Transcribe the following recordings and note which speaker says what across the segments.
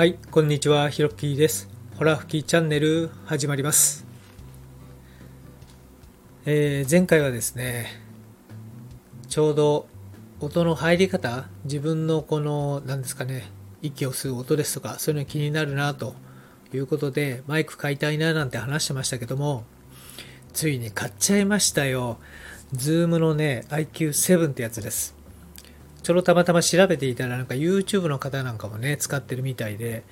Speaker 1: はい、こんにちは、ひろっきーです。ホラ吹きチャンネル始まります。えー前回はですね、ちょうど音の入り方、自分のこの、なんですかね、息を吸う音ですとか、そういうの気になるなということで、マイク買いたいななんて話してましたけども、ついに買っちゃいましたよ。ズームのね、IQ7 ってやつです。ちょろたまたま調べていたらなんか YouTube の方なんかもね使ってるみたいで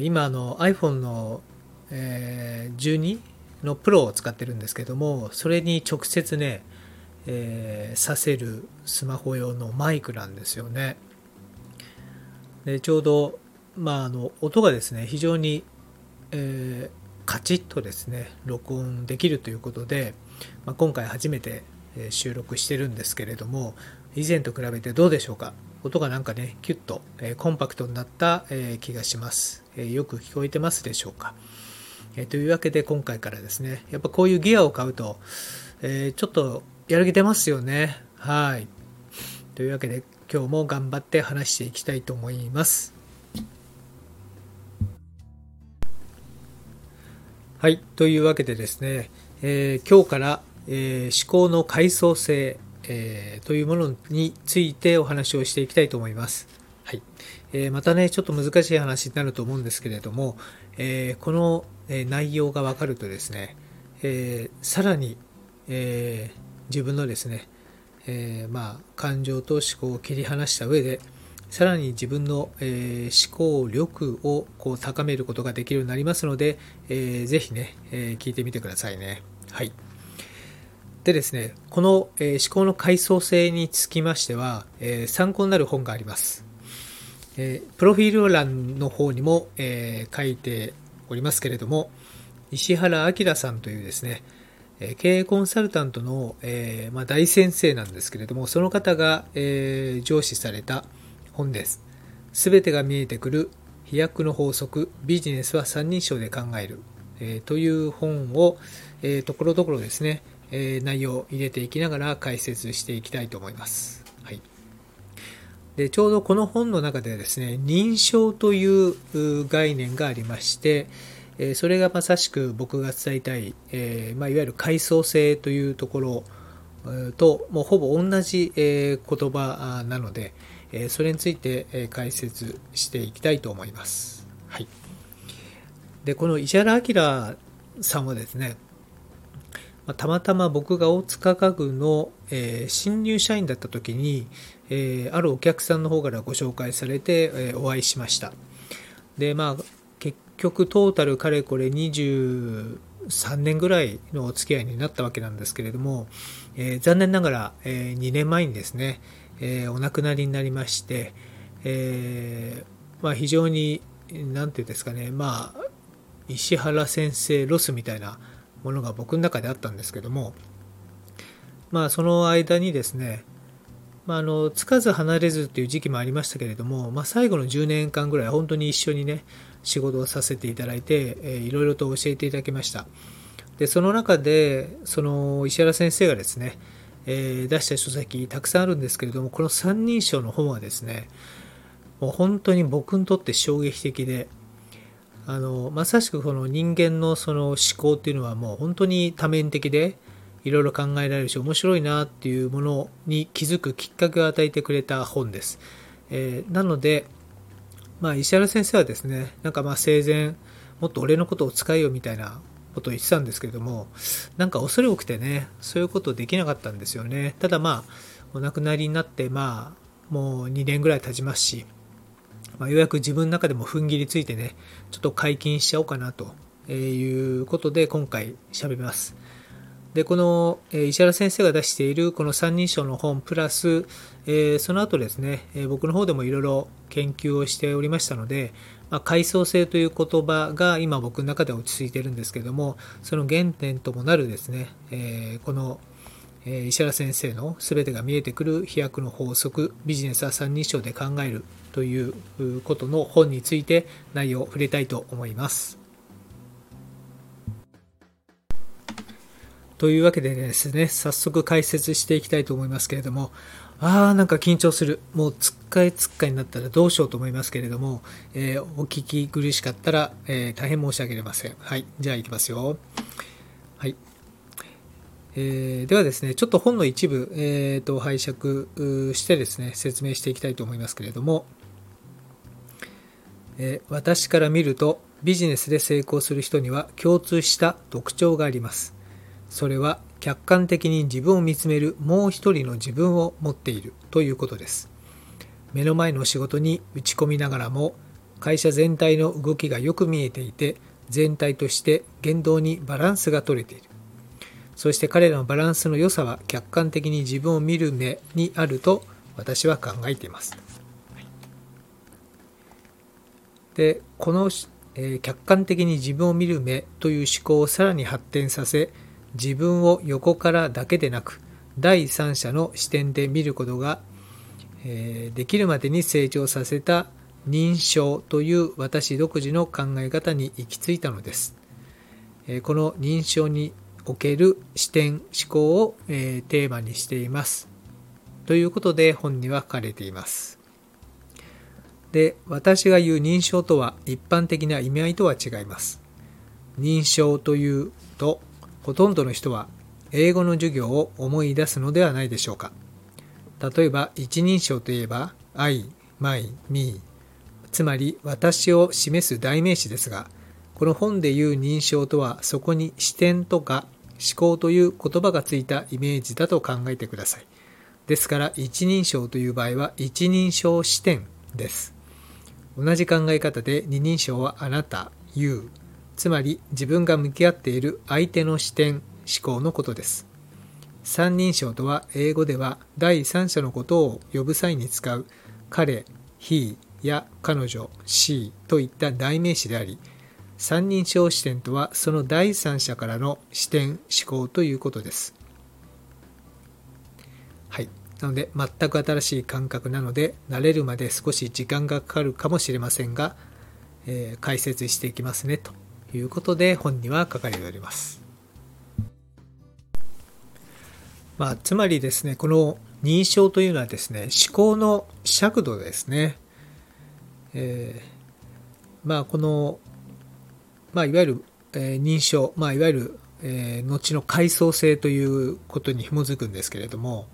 Speaker 1: 今あの iPhone の、えー12の Pro を使ってるんですけどもそれに直接ね、えーさせるスマホ用のマイクなんですよね。でちょうど、まあ、あの音がですね非常に、えーカチッとですね録音できるということで、まあ、今回初めて収録してるんですけれども以前と比べてどうでしょうか？音がなんかねキュッと、えーコンパクトになった、えー気がします、えーよく聞こえてますでしょうか、えーというわけで今回からですねやっぱこういうギアを買うと、えーちょっとやる気出ますよね。はい。というわけで今日も頑張って話していきたいと思います。はい。というわけでですね、えー今日から、えー思考の階層性、えーというものについてお話をしていきたいと思います。はい。えーまたね、ちょっと難しい話になると思うんですけれども、えーこの、え内容がわかるとですね、えーさらに、えー自分のですね、えーまあ、感情と思考を切り離した上で、さらに自分の、えー思考力をこう高めることができるようになりますので、えーぜひね、えー聞いてみてくださいね。はい。でですね、この、えー思考の階層性につきましては、えー参考になる本があります。えープロフィール欄の方にも、え書いておりますけれども、石原明さんというですね、え経営コンサルタントの、えまあ、大先生なんですけれども、その方が、え上司された本です。すべてが見えてくる飛躍の法則、ビジネスは三人称で考える、えという本を、えーところどころですね、えー内容を入れていきながら解説していきたいと思います。はい。でちょうどこの本の中でですね認証という概念がありまして、えそれがまさしく僕が伝えたい、えま、いわゆる階層性というところともうほぼ同じ、え言葉なので、えそれについて、え解説していきたいと思います。はい、でこの石原明さんはですねまあたまたま僕が大塚家具の、えー新入社員だった時に、えーあるお客さんの方からご紹介されて、えーお会いしました。で、まあ、結局トータルかれこれ23年ぐらいのお付き合いになったわけなんですけれども、えー残念ながら、え2年前にですね、えーお亡くなりになりまして、えーまあ、非常に、なんていうんですかね、まあ、石原先生ロスみたいなものが僕の中であったんですけども、まあ、その間にですね、まあ、あのつかず離れずという時期もありましたけれども、まあ、最後の10年間ぐらい本当に一緒にね仕事をさせていただいて、えーいろいろと教えていただきました。でその中でその石原先生がですね、え出した書籍たくさんあるんですけれどもこの三人称の本はですねもう本当に僕にとって衝撃的であのまさしくこの人間のその思考っていうのはもう本当に多面的でいろいろ考えられるし面白いなっていうものに気づくきっかけを与えてくれた本です、えーなので、まあ、石原先生はですねなんかまあ生前もっと俺のことを使えよみたいなことを言ってたんですけれどもなんか恐れ多くてねそういうことできなかったんですよね。ただまあお亡くなりになってまあもう2年ぐらい経ちますしまあ、ようやく自分の中でも踏ん切りついてね、ちょっと解禁しちゃおうかなということで今回喋ります。で、この、え石原先生が出しているこの三人称の本プラス、えその後ですね、え僕の方でもいろいろ研究をしておりましたので、まあ、階層性という言葉が今僕の中で落ち着いてるんですけども、その原点ともなるですね、えこのえ石原先生の全てが見えてくる飛躍の法則ビジネスは三人称で考えるということの本について内容を触れたいと思います。というわけでですね、早速解説していきたいと思いますけれども、あーなんか緊張する。もうつっかえつっかえになったらどうしようと思いますけれども、えー、お聞き苦しかったら、えー、大変申し訳ありません。はい。じゃあ行きますよ。はい。えー、ではですね、ちょっと本の一部、えーと、拝借してですね、説明していきたいと思いますけれども、えー、私から見るとビジネスで成功する人には共通した特徴があります。それは客観的に自分を見つめるもう一人の自分を持っているということです。目の前の仕事に打ち込みながらも会社全体の動きがよく見えていて全体として言動にバランスが取れている。そして彼らのバランスの良さは客観的に自分を見る目にあると私は考えています。で、この、えー、客観的に自分を見る目という思考をさらに発展させ、自分を横からだけでなく第三者の視点で見ることが、えー、できるまでに成長させた認証という私独自の考え方に行き着いたのです。この認証における視点思考を、えー、テーマにしています。ということで本には書かれています。で、私が言う認証とは一般的な意味合いとは違います。認証というとほとんどの人は英語の授業を思い出すのではないでしょうか。例えば一人称といえば I, my, me つまり私を示す代名詞ですがこの本で言う認証とはそこに視点とか思考という言葉がついたイメージだと考えてください。ですから一人称という場合は一人称視点です。同じ考え方で二人称はあなた、you つまり自分が向き合っている相手の視点、思考のことです。三人称とは英語では第三者のことを呼ぶ際に使う彼、he や彼女、she といった代名詞であり、三人称視点とはその第三者からの視点、思考ということです。はい。なので、全く新しい感覚なので、慣れるまで少し時間がかかるかもしれませんが、えー、解説していきますねということで本には書かれております。まあ、つまりですね、この認証というのはですね、思考の尺度ですね。えー、まあ、この、まあ、いわゆる、えー、認証、まあ、いわゆる、えー、後の階層性ということに紐づくんですけれども、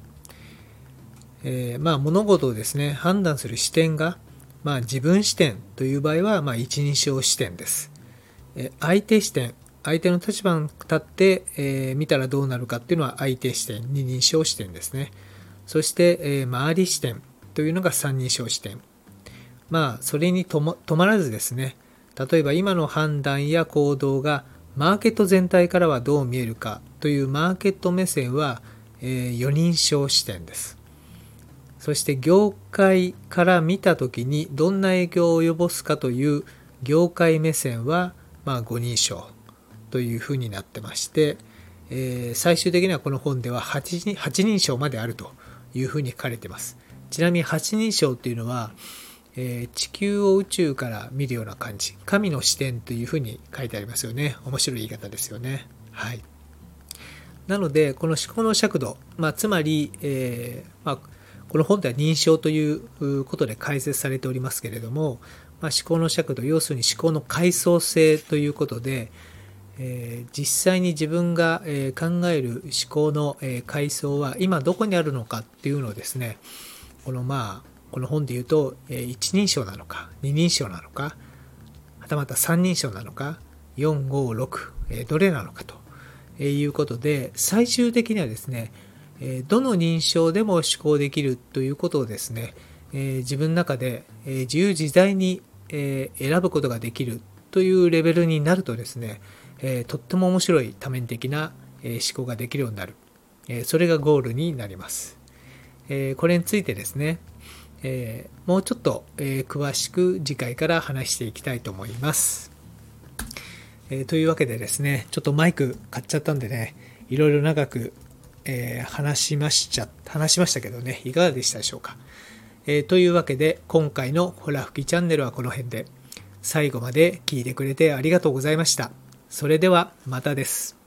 Speaker 1: えー、まあ、物事をですね、判断する視点が、まあ、自分視点という場合は、まあ、一人称視点です。え相手視点、相手の立場に立って、え、見たらどうなるかっていうのは相手視点、二人称視点ですね。そして、え、周り視点というのが三人称視点。まあ、それにと止まらずですね、例えば今の判断や行動がマーケット全体からはどう見えるかというマーケット目線は、えー、4人称視点です。そして業界から見た時にどんな影響を及ぼすかという業界目線はまあ、5人称というふうになってまして、えー、最終的にはこの本では 8, 人8人称まであるというふうに書かれています。ちなみに8人称っていうのは、えー、地球を宇宙から見るような感じ、神の視点というふうに書いてありますよね。面白い言い方ですよね。はい。なので、この思考の尺度、まあ、つまり、えー、まあ、この本では認証ということで解説されておりますけれども、まあ、思考の尺度要するに思考の階層性ということで、えー、実際に自分が、え、考える思考の、え、階層は今どこにあるのかっていうのをですねこのまあこの本で言うと、え一人称なのか二人称なのかはたまた三人称なのか456、どれなのかということで最終的にはですねどの認証でも思考できるということをですね自分の中で自由自在に、選ぶことができるというレベルになるとですね、とっても面白い多面的な、え、思考ができるようになる、それがゴールになります、これについてですね、えもうちょっと、え詳しく次回から話していきたいと思います、えというわけでですねちょっとマイク買っちゃったんでねいろいろ長く、え話しましちゃ話しましたけどねいかがでしたでしょうかえ、というわけで今回のホラ吹きチャンネルはこの辺で最後まで聞いてくれてありがとうございました。それではまたです。